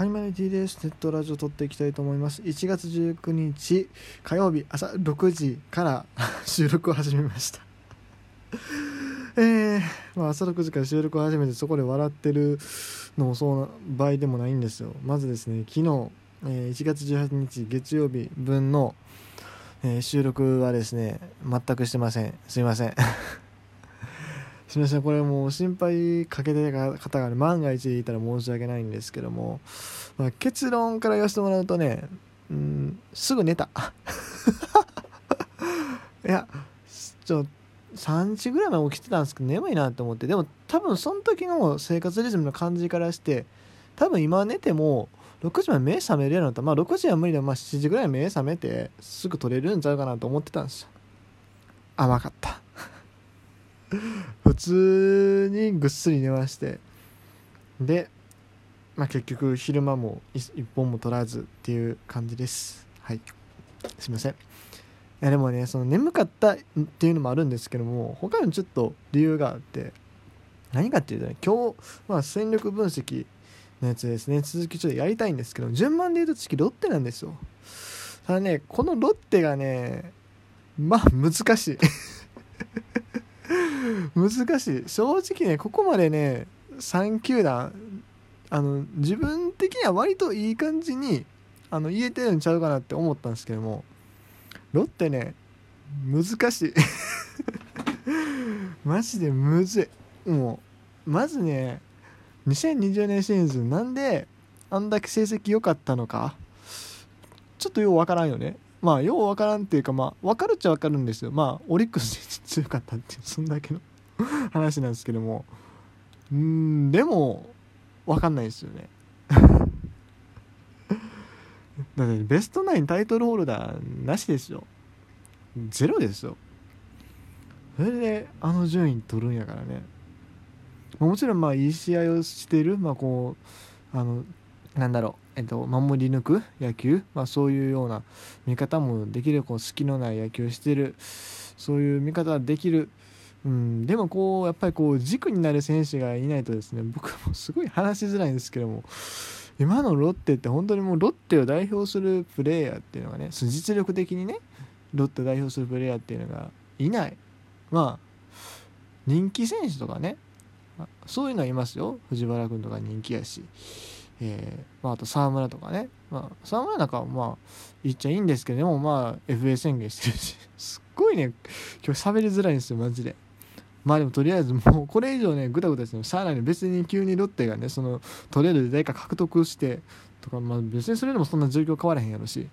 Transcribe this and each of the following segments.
はい、マネティです。ネットラジオ撮っていきたいと思います。1月19日火曜日朝6時から 収録を始めました。えー、まあ朝6時から収録を始めてそこで笑ってるのもそうな場合でもないんですよ。まずですね、昨日、えー1月18日月曜日分の、えー収録はですね、全くしてません。すいません。すみませんこれもう心配かけてた方が、ね、万が一いたら申し訳ないんですけども、まあ、結論から言わせてもらうとねうんすぐ寝た。いやちょ3時ぐらいまで起きてたんですけど眠いなと思って。でも多分その時の生活リズムの感じからして多分今寝ても6時まで目覚めれるのとまあ6時は無理でもまあ7時ぐらい目覚めてすぐ取れるんちゃうかなと思ってたんですよ。甘かった。普通にぐっすり寝まして。で、まあ、結局昼間も一本も取らずっていう感じです。はい。すいません。いやでもねその眠かったっていうのもあるんですけども他にちょっと理由があって何かっていうとね今日、まあ、戦力分析のやつですね。続きちょっとやりたいんですけど順番で言うと次ロッテなんですよ。ただねこのロッテがねまあ難しい。難しい。正直ねここまでね3球団あの自分的には割といい感じにあの言えてるんちゃうかなって思ったんですけどもロッテね難しい。マジでむずい。もうまずね2020年シーズンなんであんだけ成績良かったのかちょっとようわからんよね。まあようわからんっていうかまあ分かるっちゃ分かるんですよ。まあオリックス強かったっていう そんだけの 話なんですけども。うんでも分かんないですよね。だってベストナインタイトルホルダーなしですよ。ゼロですよ。それであの順位取るんやからね。もちろんまあいい試合をしてるまあこうあのなんだろう、えっと、守り抜く野球、まあ、そういうような見方もできるこう隙のない野球をしてる。そういう見方ができる、うん、でもこうやっぱりこう軸になる選手がいないとですね僕もすごい話しづらいんですけども今のロッテって本当にもうロッテを代表するプレーヤーっていうのがね実力的にねロッテを代表するプレーヤーっていうのがいない。まあ人気選手とかねそういうのはいますよ。藤原君とか人気やし。えーまあ、あと沢村とかね、まあ、沢村なんかはまあ言っちゃいいんですけどもまあ FA 宣言してるし すっごいね今日喋りづらいんですよマジでまあでもとりあえずもうこれ以上ねぐたぐたしてもしゃあないの別に急にロッテがねその取れるで誰か獲得してとかまあ別にそれでもそんな状況変わらへんやろし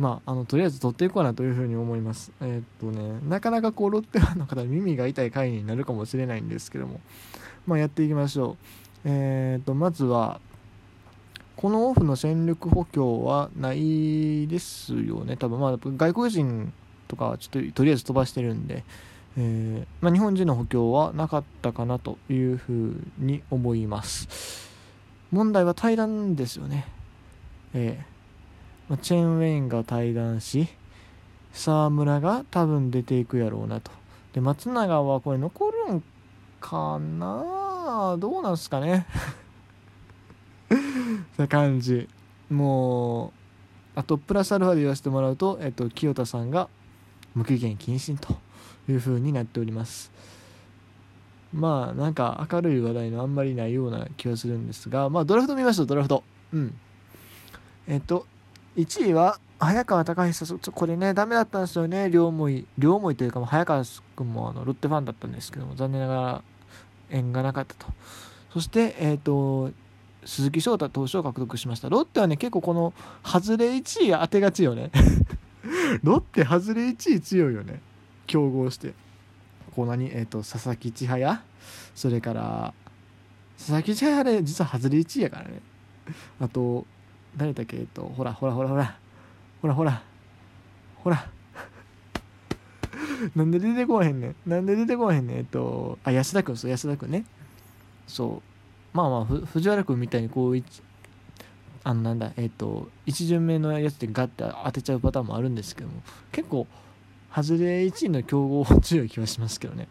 まあ、あのとりあえず取っていこうかなというふうに思います。えーっとね、なかなかこうロッテファンの方耳が痛い回になるかもしれないんですけども、まあ、やっていきましょう。えーっとまずはこのオフの戦力補強はないですよね、多分まあ外国人とかはちょっととりあえず飛ばしてるんで、えーまあ、日本人の補強はなかったかなというふうに思います。問題は対談ですよね。えーまあ、チェーンウェインが対談し、沢村が多分出ていくやろうなと。で、松永はこれ残るんかな？どうなんすかね？な感じ。もうあとプラスアルファで言わせてもらうと、えっと、清田さんが無期限謹慎という風になっております。まあなんか明るい話題のあんまりないような気がするんですがまあドラフト見ましょうドラフト。うん。えっと1位は早川隆久ちょこれねダメだったんですよね。両思い両思いというか早川君もあのロッテファンだったんですけども残念ながら縁がなかったと。そしてえっ、と鈴木翔太投手を獲得しました。ロッテはね結構この外れ1位当てがちよね。ロッテ外れ1位強いよね。競合して。こう何？えっ、と佐々木千早それから佐々木千早で実は外れ1位やからね。あと誰だっけ？えっ、とほらほらほらほら。ほらほら。ほら。なんで出てこへんねん。なんで出てこへんねん。えっとあ安田君そう安田君ね。そう。まあまあふ藤原君みたいにこうあのなんだえっ、と一巡目のやつでガッて当てちゃうパターンもあるんですけども結構外れ1位の競合強い気はしますけどね。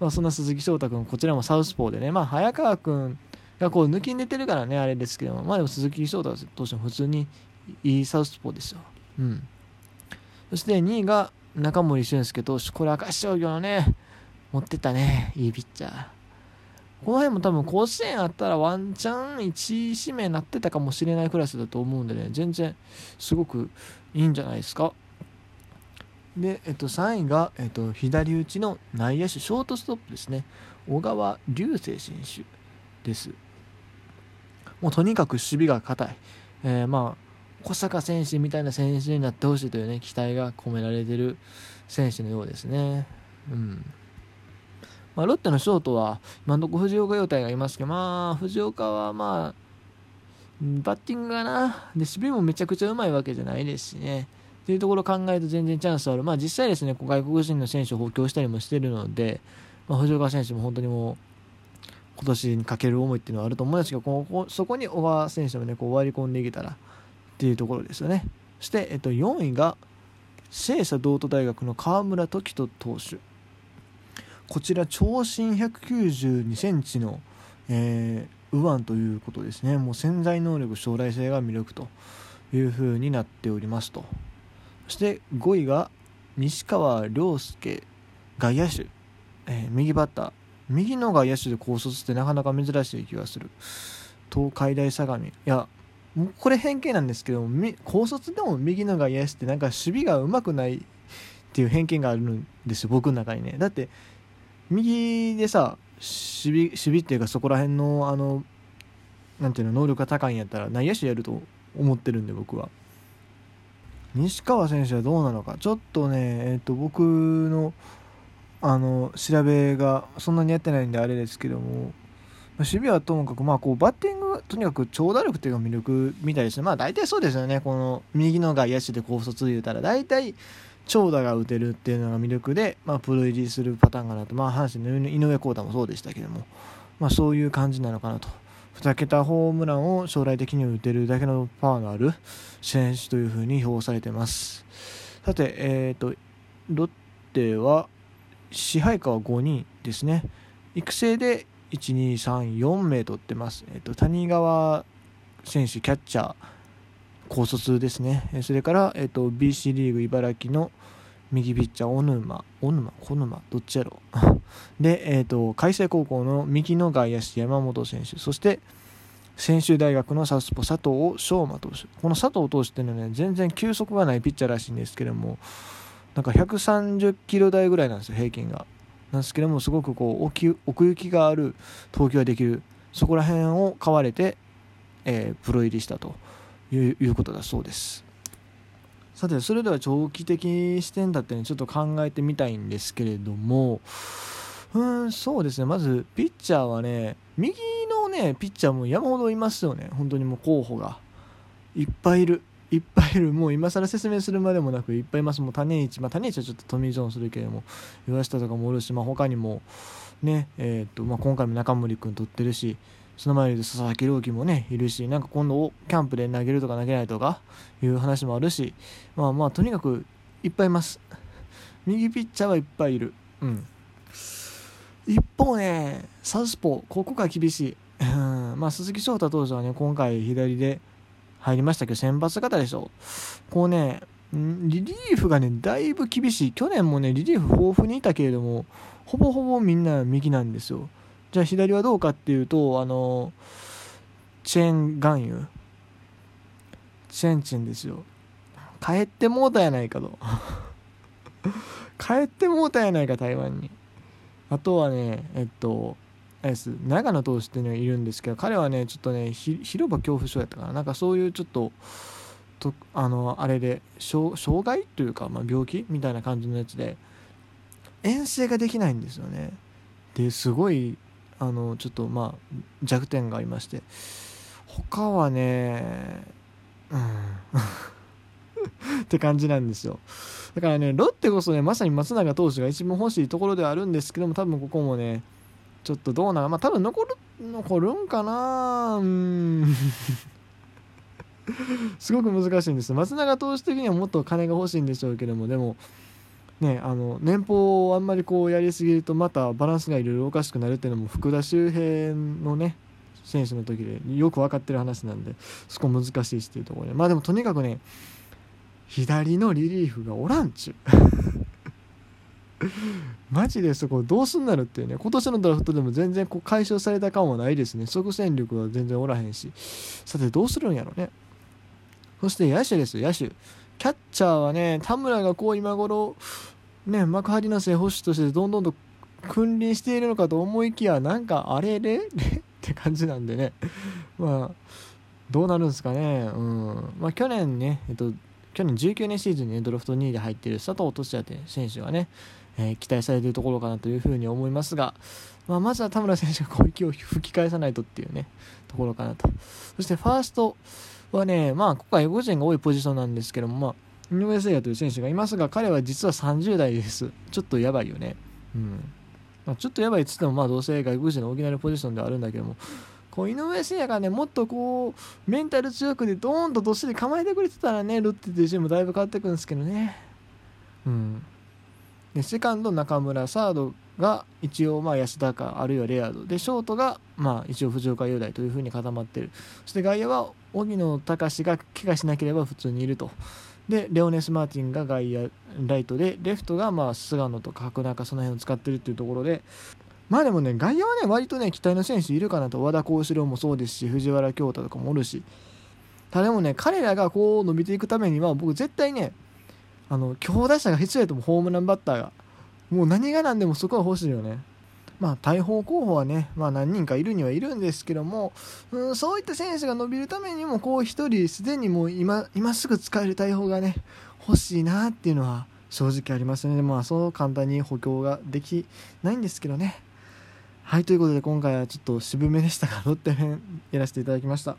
まあそんな鈴木翔太君こちらもサウスポーでねまあ早川君がこう抜きん出てるからねあれですけどもまあでも鈴木翔太投手も普通にいいサウスポーですようん。そして2位が中森俊介投手。これ明石商業のね持ってったねいいピッチャー。この辺も多分甲子園あったらワンチャン1位指名になってたかもしれないクラスだと思うんでね全然すごくいいんじゃないですか。で、えっと、3位が、えっと、左打ちの内野手ショートストップですね。小川流星選手です。もうとにかく守備が硬い、えー、まあ小坂選手みたいな選手になってほしいというね期待が込められてる選手のようですね。うん。まあ、ロッテのショートは今のところ藤岡陽太がいますけどまあ藤岡はまあバッティングがなで守備もめちゃくちゃうまいわけじゃないですしね。っていうところを考えると全然チャンスある。まあ実際ですね外国人の選手を補強したりもしてるので、まあ、藤岡選手も本当にもう今年にかける思いっていうのはあると思うんですけどここそこに小川選手もねこう割り込んでいけたらっていうところですよね。そして、えっと、4位が聖社道都大学の川村時人投手。こちら長身1 9 2センチの、えー、右腕ということですね。もう潜在能力将来性が魅力というふうになっておりますと。そして5位が西川亮介外野手、えー、右バッター。右の外野手で高卒ってなかなか珍しい気がする。東海大相模。いやこれ偏見なんですけど高卒でも右の外野手ってなんか守備がうまくないっていう偏見があるんですよ僕の中にね。だって右でさ守備守備っていうかそこら辺のあのなんていうの能力が高いんやったら内野手やると思ってるんで僕は。西川選手はどうなのか。ちょっとねえっ、ー、と僕のあの調べがそんなにやってないんであれですけども守備はともかく、まあ、こうバッティングとにかく長打力っていうのが魅力みたいですね。まあ大体そうですよね。この右の外野手で高卒言うたら大体長打が打てるっていうのが魅力で、まあ、プロ入りするパターンかなと、まあ、阪神の井上康太もそうでしたけども、まあ、そういう感じなのかなと。2桁ホームランを将来的に打てるだけのパワーのある選手というふうに評されてます。さて、えーと、ロッテは支配下は5人ですね。育成で1234名取ってます、えーと、谷川選手キャッチャー。高卒ですね。それから、えーと BC リーグ茨城の右ピッチャー、小沼、小沼、小沼、どっちやろう？で、え、ー、と、海星高校の右の外野手、山本選手、そして、専修大学のサスポ佐藤翔馬投手。この佐藤投手っていうのはね、全然球速がないピッチャーらしいんですけども、なんか130キロ台ぐらいなんですよ、平均が。なんですけども、すごくこう奥奥行きがある投球ができる、そこら辺を買われて、えー、プロ入りしたと。いうことだそうです。さてそれでは長期的視点だったりちょっと考えてみたいんですけれども。うんそうですね。まずピッチャーはね右のねピッチャーも山ほどいますよね。本当にもう候補が。いっぱいいる。いっぱいいる。もう今更説明するまでもなくいっぱいいます。もう種市。まあ種市はちょっとトミー・ジョンするけれども岩下とかもおるしまあ他にもねえー、っとまあ今回も中森君取ってるしその前に佐々木朗希もねいるしなんか今度キャンプで投げるとか投げないとかいう話もあるしまあまあとにかくいっぱいいます。右ピッチャーはいっぱいいる。うん。一方ねサウスポーここが厳しい、うん。まあ、鈴木翔太投手はね今回左で入りましたけど先発型でしょ。こうねリリーフがねだいぶ厳しい。去年もねリリーフ豊富にいたけれどもほぼほぼみんな右なんですよじゃあ左はどうかっていうとあのチェーン含有チェンチェンですよ。帰ってもうたやないかと。帰ってもうたやないか台湾に。あとはねえっとあれです。長野投手っていうのがいるんですけど彼はねちょっとね広場恐怖症やったかな。なんかそういうちょっととあのあれで障害というか、まあ、病気みたいな感じのやつで遠征ができないんですよね。ですごいあのちょっとまあ弱点がありまして。他はねうん。って感じなんですよ。だからねロッテこそねまさに松永投手が一番欲しいところではあるんですけども多分ここもねちょっとどうなのまあ多分残る残るんかな。うん。すごく難しいんです松永投手的にはもっと金が欲しいんでしょうけどもでもね、あの年俸をあんまりこうやりすぎるとまたバランスがいろいろおかしくなるっていうのも福田周平のね選手の時でよく分かってる話なんでそこ難しいしっていうところで。まあでもとにかくね左のリリーフがおらんちゅう。マジでそこどうすんなるっていうね。今年のドラフトでも全然こう解消された感はないですね。即戦力は全然おらへんし。さてどうするんやろね。そして野手です野手。キャッチャーはね田村がこう今頃ね幕張の正捕手としてどんどんと君臨しているのかと思いきやなんかあれれ？って感じなんでね。まあどうなるんですかね。うん。まあ去年ねえっと去年19年シーズンに、ね、ドラフト2位で入っている佐藤俊也選手はね、えー、期待されているところかなというふうに思いますが、まあ、まずは田村選手が攻撃を吹き返さないとっていうねところかなと。そしてファーストはねまあ今回個人が多いポジションなんですけどもまあ井上誠也という選手がいますが彼は実は30代です。ちょっとやばいよね。うん。まあ、ちょっとやばいっつってもまあどうせ外国人の補えるポジションではあるんだけどもこう井上誠也がねもっとこうメンタル強くでドーンとどっしり構えてくれてたらねロッテというチームだいぶ変わってくるんですけどね。うん。でセカンド中村サードが一応まあ安田かあるいはレアード。でショートがまあ一応藤岡雄大というふうに固まってる。そして外野は荻野隆が怪我しなければ普通にいると。でレオネス・マーティンが外野ライトでレフトがまあ菅野とか角中その辺を使ってるっていうところでまあでもね外野はね割とね期待の選手いるかなと和田幸四郎もそうですし藤原恭太とかもおるしただでもね彼らがこう伸びていくためには僕絶対ねあの強打者が必要やともホームランバッターが。もう何が何でもそこは欲しいよね。まあ、大砲候補はね、まあ、何人かいるにはいるんですけども、うん、そういった選手が伸びるためにもこう1人すでにもう今今すぐ使える大砲がね欲しいなっていうのは正直ありますので、まあ、そう簡単に補強ができないんですけどね。はいということで今回はちょっと渋めでしたがロッテ編やらせていただきました。